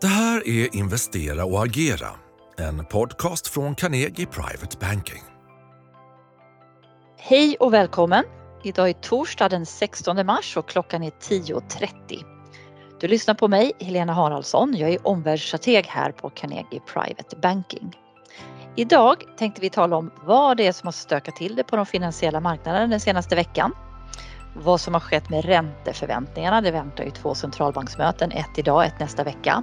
Det här är Investera och agera, en podcast från Carnegie Private Banking. Hej och välkommen! Idag är torsdag den 16 mars och klockan är 10.30. Du lyssnar på mig, Helena Haraldsson. Jag är omvärldsstrateg här på Carnegie Private Banking. Idag tänkte vi tala om vad det är som har stökat till det på de finansiella marknaderna den senaste veckan. Vad som har skett med ränteförväntningarna. Det väntar ju två centralbanksmöten, ett idag, ett nästa vecka.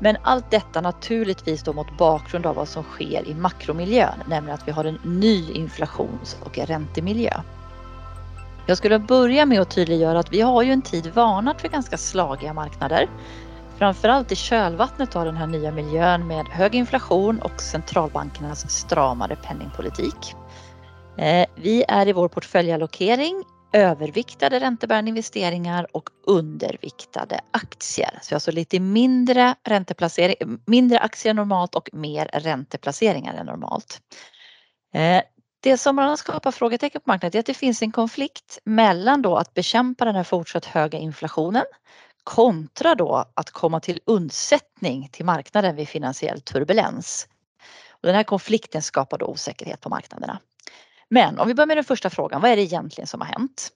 Men allt detta naturligtvis då mot bakgrund av vad som sker i makromiljön, nämligen att vi har en ny inflations och räntemiljö. Jag skulle börja med att tydliggöra att vi har ju en tid varnat för ganska slagiga marknader. Framförallt i kölvattnet av den här nya miljön med hög inflation och centralbankernas stramare penningpolitik. Eh, vi är i vår portföljallokering överviktade räntebärande investeringar och underviktade aktier. Så alltså lite mindre, ränteplacering, mindre aktier än normalt och mer ränteplaceringar än normalt. Eh, det som man skapar frågetecken på marknaden är att det finns en konflikt mellan då att bekämpa den här fortsatt höga inflationen kontra då att komma till undsättning till marknaden vid finansiell turbulens. Och den här konflikten skapar då osäkerhet på marknaderna. Men om vi börjar med den första frågan, vad är det egentligen som har hänt?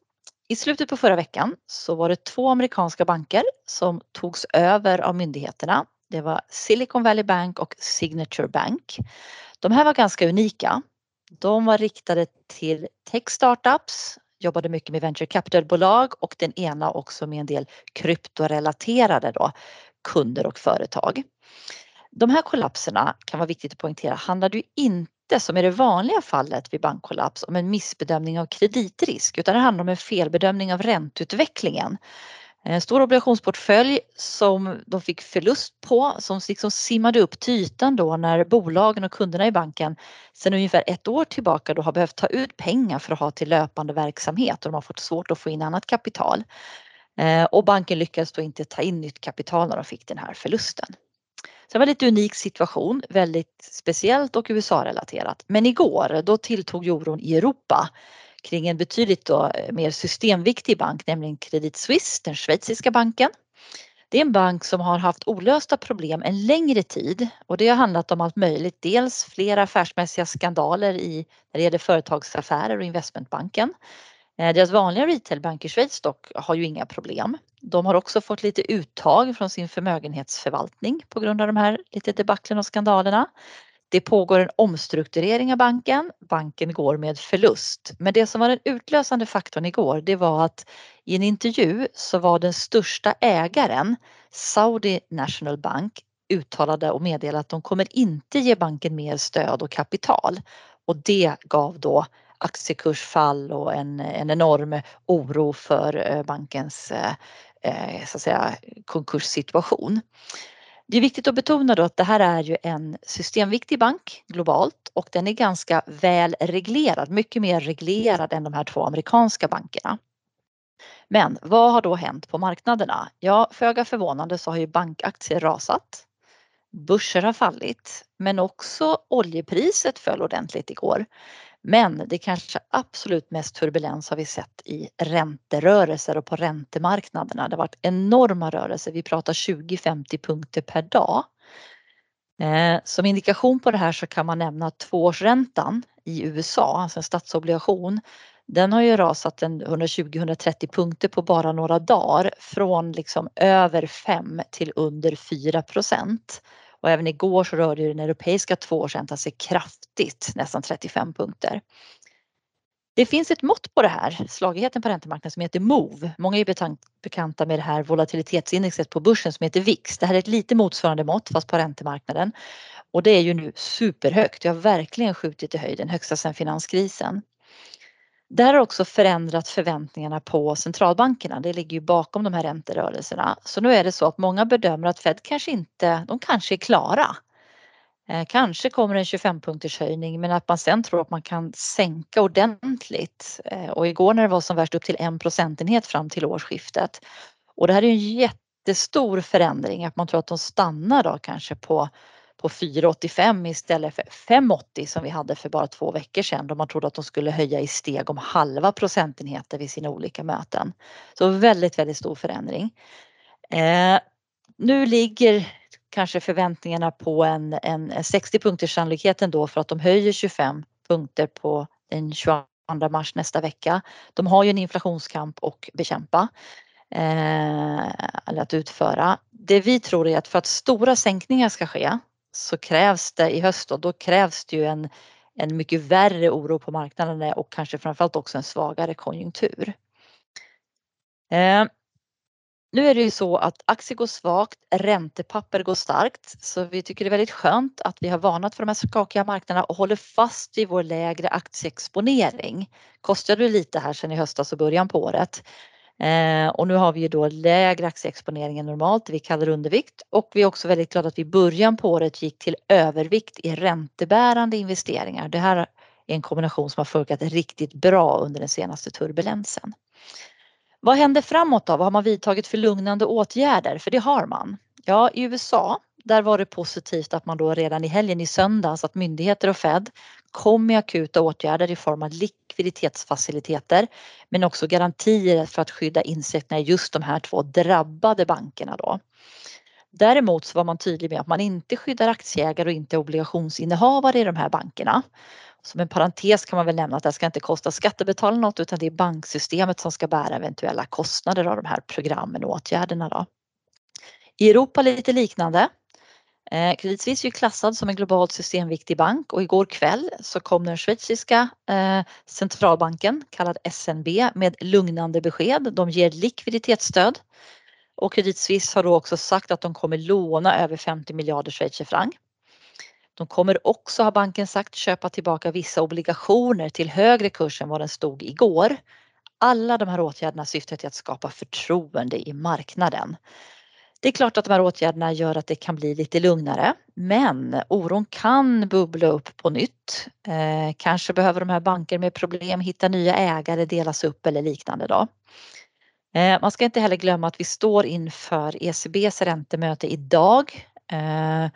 I slutet på förra veckan så var det två amerikanska banker som togs över av myndigheterna. Det var Silicon Valley Bank och Signature Bank. De här var ganska unika. De var riktade till tech startups, jobbade mycket med venture capital-bolag och den ena också med en del kryptorelaterade då, kunder och företag. De här kollapserna kan vara viktigt att poängtera handlade ju inte inte som i det vanliga fallet vid bankkollaps om en missbedömning av kreditrisk utan det handlar om en felbedömning av ränteutvecklingen. Eh, en stor obligationsportfölj som de fick förlust på som liksom simmade upp till ytan då när bolagen och kunderna i banken sedan ungefär ett år tillbaka då har behövt ta ut pengar för att ha till löpande verksamhet och de har fått svårt att få in annat kapital. Eh, och banken lyckades då inte ta in nytt kapital när de fick den här förlusten. Så det var en lite unik situation, väldigt speciellt och USA-relaterat. Men igår då tilltog oron i Europa kring en betydligt då eh, mer systemviktig bank, nämligen Credit Suisse, den schweiziska banken. Det är en bank som har haft olösta problem en längre tid och det har handlat om allt möjligt. Dels flera affärsmässiga skandaler i, när det gäller företagsaffärer och investmentbanken. Eh, deras vanliga retailbank i Schweiz dock har ju inga problem. De har också fått lite uttag från sin förmögenhetsförvaltning på grund av de här lite debaclen och skandalerna. Det pågår en omstrukturering av banken. Banken går med förlust. Men det som var den utlösande faktorn igår det var att i en intervju så var den största ägaren Saudi National Bank uttalade och meddelade att de kommer inte ge banken mer stöd och kapital. Och det gav då aktiekursfall och en, en enorm oro för eh, bankens eh, eh, så att säga, konkurssituation. Det är viktigt att betona då att det här är ju en systemviktig bank globalt och den är ganska väl reglerad, mycket mer reglerad än de här två amerikanska bankerna. Men vad har då hänt på marknaderna? Ja, föga förvånande så har ju bankaktier rasat. Börser har fallit, men också oljepriset föll ordentligt igår. Men det kanske absolut mest turbulens har vi sett i ränterörelser och på räntemarknaderna. Det har varit enorma rörelser. Vi pratar 20-50 punkter per dag. Eh, som indikation på det här så kan man nämna tvåårsräntan i USA, alltså en statsobligation. Den har ju rasat 120-130 punkter på bara några dagar från liksom över 5 till under 4 procent. Och även igår så rörde den europeiska tvåårsräntan sig kraftigt, nästan 35 punkter. Det finns ett mått på det här, slagigheten på räntemarknaden som heter MOVE. Många är bekanta med det här volatilitetsindexet på börsen som heter VIX. Det här är ett lite motsvarande mått fast på räntemarknaden. Och det är ju nu superhögt. Det har verkligen skjutit i höjden, högsta sedan finanskrisen. Det här har också förändrat förväntningarna på centralbankerna. Det ligger ju bakom de här ränterörelserna. Så nu är det så att många bedömer att Fed kanske inte, de kanske är klara. Eh, kanske kommer en 25 punkters höjning men att man sen tror att man kan sänka ordentligt. Eh, och igår när det var som värst upp till en procentenhet fram till årsskiftet. Och det här är en jättestor förändring att man tror att de stannar då kanske på på 4,85 istället för 5,80 som vi hade för bara två veckor sedan då man trodde att de skulle höja i steg om halva procentenheter vid sina olika möten. Så väldigt, väldigt stor förändring. Eh, nu ligger kanske förväntningarna på en, en 60 punkters sannolikhet ändå för att de höjer 25 punkter på den 22 mars nästa vecka. De har ju en inflationskamp att bekämpa eh, eller att utföra. Det vi tror är att för att stora sänkningar ska ske så krävs det i höst då, då krävs det ju en, en mycket värre oro på marknaden och kanske framförallt också en svagare konjunktur. Eh, nu är det ju så att aktier går svagt, räntepapper går starkt så vi tycker det är väldigt skönt att vi har varnat för de här skakiga marknaderna och håller fast vid vår lägre aktieexponering. Kostade lite här sedan i höstas och början på året. Eh, och nu har vi ju då lägre aktieexponering än normalt, vi kallar det undervikt och vi är också väldigt glada att vi i början på året gick till övervikt i räntebärande investeringar. Det här är en kombination som har funkat riktigt bra under den senaste turbulensen. Vad händer framåt då? Vad har man vidtagit för lugnande åtgärder? För det har man. Ja, i USA, där var det positivt att man då redan i helgen i söndags att myndigheter och Fed kom med akuta åtgärder i form av likviditetsfaciliteter men också garantier för att skydda insättningar i just de här två drabbade bankerna då. Däremot så var man tydlig med att man inte skyddar aktieägare och inte obligationsinnehavare i de här bankerna. Som en parentes kan man väl nämna att det ska inte kosta skattebetalarna något utan det är banksystemet som ska bära eventuella kostnader av de här programmen och åtgärderna. Då. I Europa lite liknande. Eh, Credit Suisse är klassad som en globalt systemviktig bank och igår kväll så kom den schweiziska eh, centralbanken kallad SNB med lugnande besked. De ger likviditetsstöd och Credit Suisse har då också sagt att de kommer låna över 50 miljarder schweizerfranc. De kommer också, har banken sagt, köpa tillbaka vissa obligationer till högre kurs än vad den stod igår. Alla de här åtgärderna syftar till att skapa förtroende i marknaden. Det är klart att de här åtgärderna gör att det kan bli lite lugnare men oron kan bubbla upp på nytt. Eh, kanske behöver de här banker med problem hitta nya ägare, delas upp eller liknande då. Eh, man ska inte heller glömma att vi står inför ECBs räntemöte idag. Eh,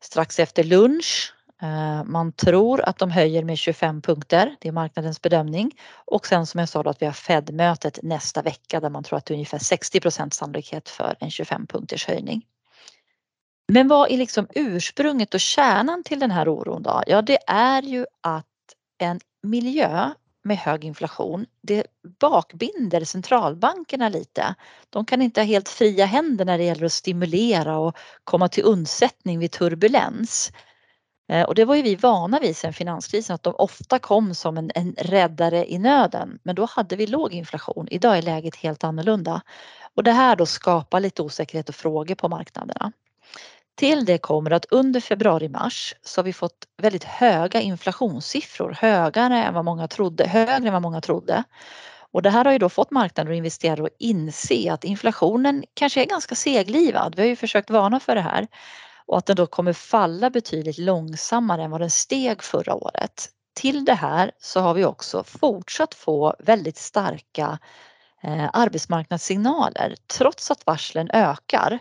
strax efter lunch. Eh, man tror att de höjer med 25 punkter, det är marknadens bedömning. Och sen som jag sa då att vi har Fed-mötet nästa vecka där man tror att det är ungefär 60% sannolikhet för en 25 punkters höjning. Men vad är liksom ursprunget och kärnan till den här oron då? Ja, det är ju att en miljö med hög inflation, det bakbinder centralbankerna lite. De kan inte ha helt fria händer när det gäller att stimulera och komma till undsättning vid turbulens. Eh, och det var ju vi vana vid sedan finanskrisen att de ofta kom som en, en räddare i nöden. Men då hade vi låg inflation. Idag är läget helt annorlunda. Och det här då skapar lite osäkerhet och frågor på marknaderna. Till det kommer att under februari-mars så har vi fått väldigt höga inflationssiffror, högre än vad många trodde, högre än vad många trodde. Och det här har ju då fått marknaden och investerare att inse att inflationen kanske är ganska seglivad. Vi har ju försökt varna för det här och att den då kommer falla betydligt långsammare än vad den steg förra året. Till det här så har vi också fortsatt få väldigt starka eh, arbetsmarknadssignaler trots att varslen ökar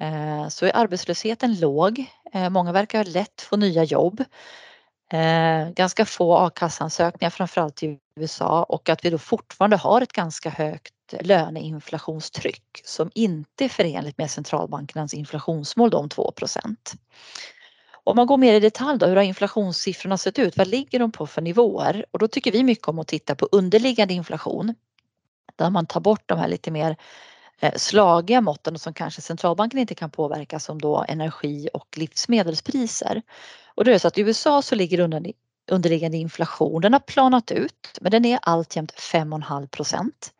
Eh, så är arbetslösheten låg. Eh, många verkar lätt få nya jobb. Eh, ganska få a-kassansökningar framförallt i USA och att vi då fortfarande har ett ganska högt löneinflationstryck som inte är förenligt med centralbankernas inflationsmål om 2% Om man går mer i detalj då, hur har inflationssiffrorna sett ut? Vad ligger de på för nivåer? Och då tycker vi mycket om att titta på underliggande inflation. Där man tar bort de här lite mer Eh, Eh, slagiga måtten som kanske centralbanken inte kan påverka som då energi och livsmedelspriser. Och det är så att i USA så ligger underliggande inflation, den har planat ut men den är alltjämt 5,5 procent.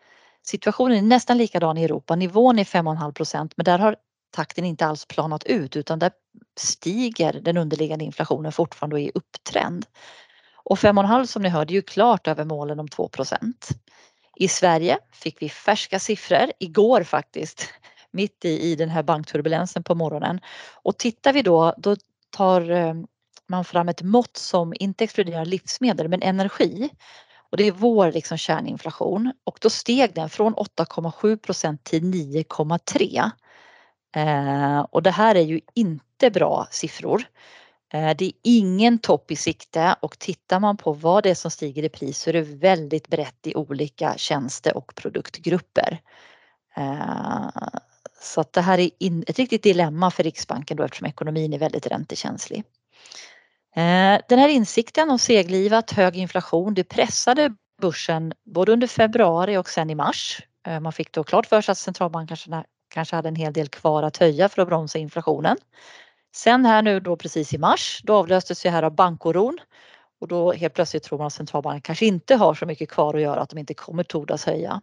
Situationen är nästan likadan i Europa, nivån är 5,5 procent men där har takten inte alls planat ut utan där stiger den underliggande inflationen fortfarande och är i upptrend. Och 5,5 som ni hörde är ju klart över målen om 2 procent. I Sverige fick vi färska siffror igår faktiskt, mitt i, i den här bankturbulensen på morgonen. Och tittar vi då, då tar eh, man fram ett mått som inte exkluderar livsmedel men energi. Och det är vår liksom kärninflation och då steg den från 8,7 procent till 9,3. Eh, och det här är ju inte bra siffror. Eh, det är ingen topp i sikte och tittar man på vad det är som stiger i pris så är det väldigt brett i olika tjänste och produktgrupper. Eh, så att det här är ett riktigt dilemma för Riksbanken då eftersom ekonomin är väldigt räntekänslig. Eh, den här insikten om seglivat hög inflation det pressade börsen både under februari och sen i mars. Man fick då klart för sig att centralbankerna kanske hade en hel del kvar att höja för att bromsa inflationen. Sen här nu då precis i mars, då avlöstes ju här av bankoron och då helt plötsligt tror man att centralbanken kanske inte har så mycket kvar att göra att de inte kommer tordas höja.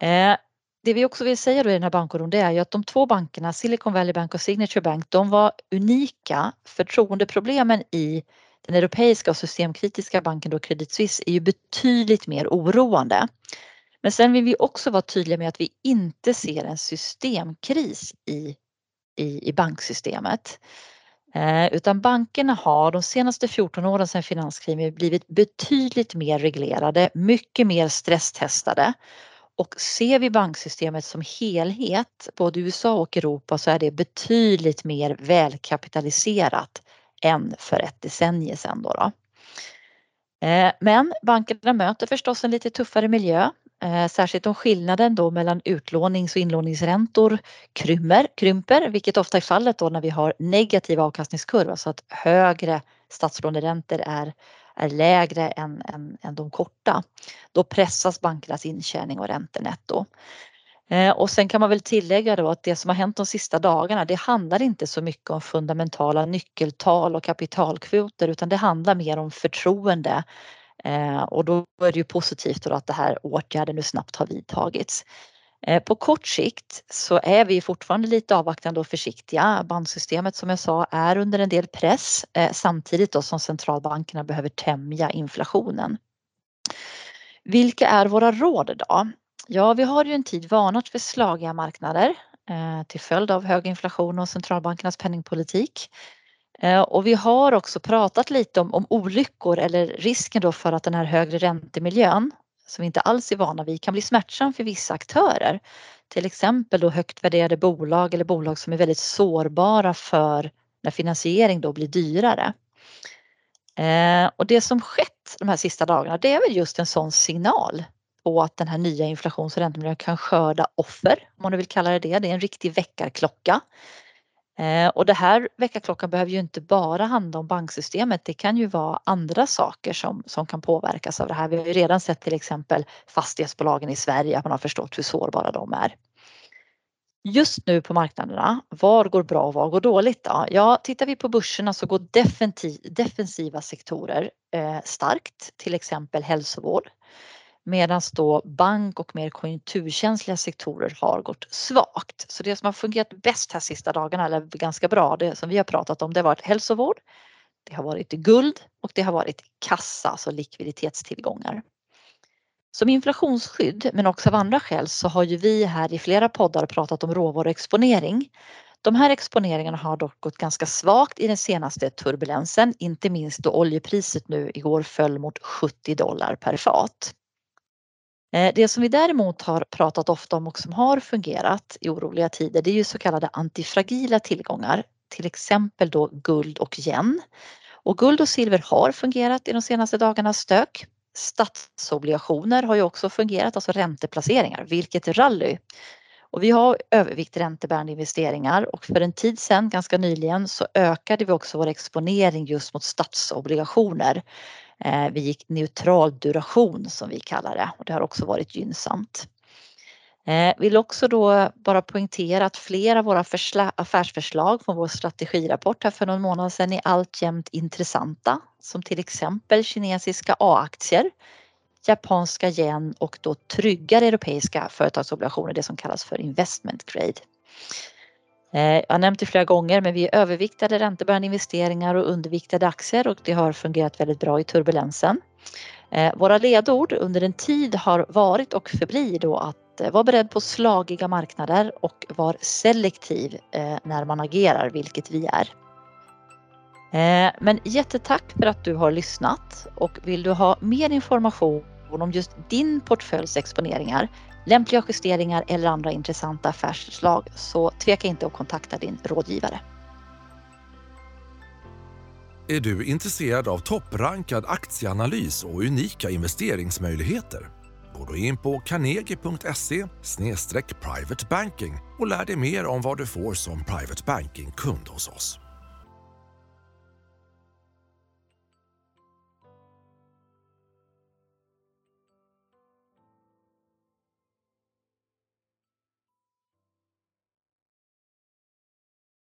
Eh, det vi också vill säga då i den här bankoron det är ju att de två bankerna Silicon Valley Bank och Signature Bank de var unika. Förtroendeproblemen i den europeiska och systemkritiska banken då Credit Suisse är ju betydligt mer oroande. Men sen vill vi också vara tydliga med att vi inte ser en systemkris i, i, i banksystemet. Eh, utan bankerna har de senaste 14 åren sedan finanskrisen blivit betydligt mer reglerade, mycket mer stresstestade. Och ser vi banksystemet som helhet, både USA och Europa, så är det betydligt mer välkapitaliserat än för ett decennium sedan. Då, då. Eh, men bankerna möter förstås en lite tuffare miljö. Eh, särskilt om skillnaden då mellan utlånings och inlåningsräntor krymper, krymper, vilket ofta är fallet då när vi har negativ avkastningskurva så att högre statslåneräntor är, är lägre än, än, än de korta. Då pressas bankernas intjäning och räntenetto. Eh, och sen kan man väl tillägga då att det som har hänt de sista dagarna det handlar inte så mycket om fundamentala nyckeltal och kapitalkvoter utan det handlar mer om förtroende Eh, och då är det ju positivt att det här åtgärden nu snabbt har vidtagits. Eh, på kort sikt så är vi fortfarande lite avvaktande och försiktiga. Bandsystemet som jag sa är under en del press eh, samtidigt då som centralbankerna behöver tämja inflationen. Vilka är våra råd då? Ja, vi har ju en tid varnat för slagiga marknader eh, till följd av hög inflation och centralbankernas penningpolitik. Eh, och vi har också pratat lite om, om olyckor eller risken då för att den här högre räntemiljön som vi inte alls är vana vid kan bli smärtsam för vissa aktörer. Till exempel då högt värderade bolag eller bolag som är väldigt sårbara för när finansiering då blir dyrare. Eh, och det som skett de här sista dagarna det är väl just en sån signal på att den här nya inflations och räntemiljön kan skörda offer, om man nu vill kalla det det. Det är en riktig väckarklocka. Eh, och det här väckarklockan behöver ju inte bara handla om banksystemet. Det kan ju vara andra saker som, som kan påverkas av det här. Vi har ju redan sett till exempel fastighetsbolagen i Sverige, att man har förstått hur sårbara de är. Just nu på marknaderna, var går bra och var går dåligt då? Ja, tittar vi på börserna så går defensiva sektorer eh, starkt, till exempel hälsovård. Medan då bank och mer konjunkturkänsliga sektorer har gått svagt. Så det som har fungerat bäst här sista dagarna, eller ganska bra, det som vi har pratat om, det har varit hälsovård, det har varit guld och det har varit kassa, alltså likviditetstillgångar. Som inflationsskydd men också av andra skäl så har ju vi här i flera poddar pratat om råvaruexponering. De här exponeringarna har dock gått ganska svagt i den senaste turbulensen, inte minst då oljepriset nu igår föll mot 70 dollar per fat. Eh, det som vi däremot har pratat ofta om och som har fungerat i oroliga tider det är ju så kallade antifragila tillgångar, till exempel då guld och yen. Och guld och silver har fungerat i de senaste dagarnas stök. Statsobligationer har ju också fungerat, alltså ränteplaceringar, vilket rally. Och vi har övervikt räntebärande investeringar och för en tid sedan, ganska nyligen, så ökade vi också vår exponering just mot statsobligationer. Eh, vi gick neutral duration som vi kallar det och det har också varit gynnsamt. Eh, vill också då bara poängtera att flera av våra affärsförslag från vår strategirapport här för någon månad sedan är alltjämt intressanta som till exempel kinesiska A-aktier, japanska yen och då tryggare europeiska företagsobligationer, det som kallas för investment grade. Eh, jag har nämnt det flera gånger men vi är överviktade räntebärande investeringar och underviktade aktier och det har fungerat väldigt bra i turbulensen. Eh, våra ledord under en tid har varit och förblir då att eh, vara beredd på slagiga marknader och vara selektiv när man agerar, vilket vi är. Eh, men jättetack för att du har lyssnat och vill du ha mer information om just din portföljs exponeringar lämpliga justeringar eller andra intressanta affärsförslag så tveka inte att kontakta din rådgivare. Är du intresserad av topprankad aktieanalys och unika investeringsmöjligheter? Gå då in på carnegie.se privatebanking och lär dig mer om vad du får som private banking-kund hos oss.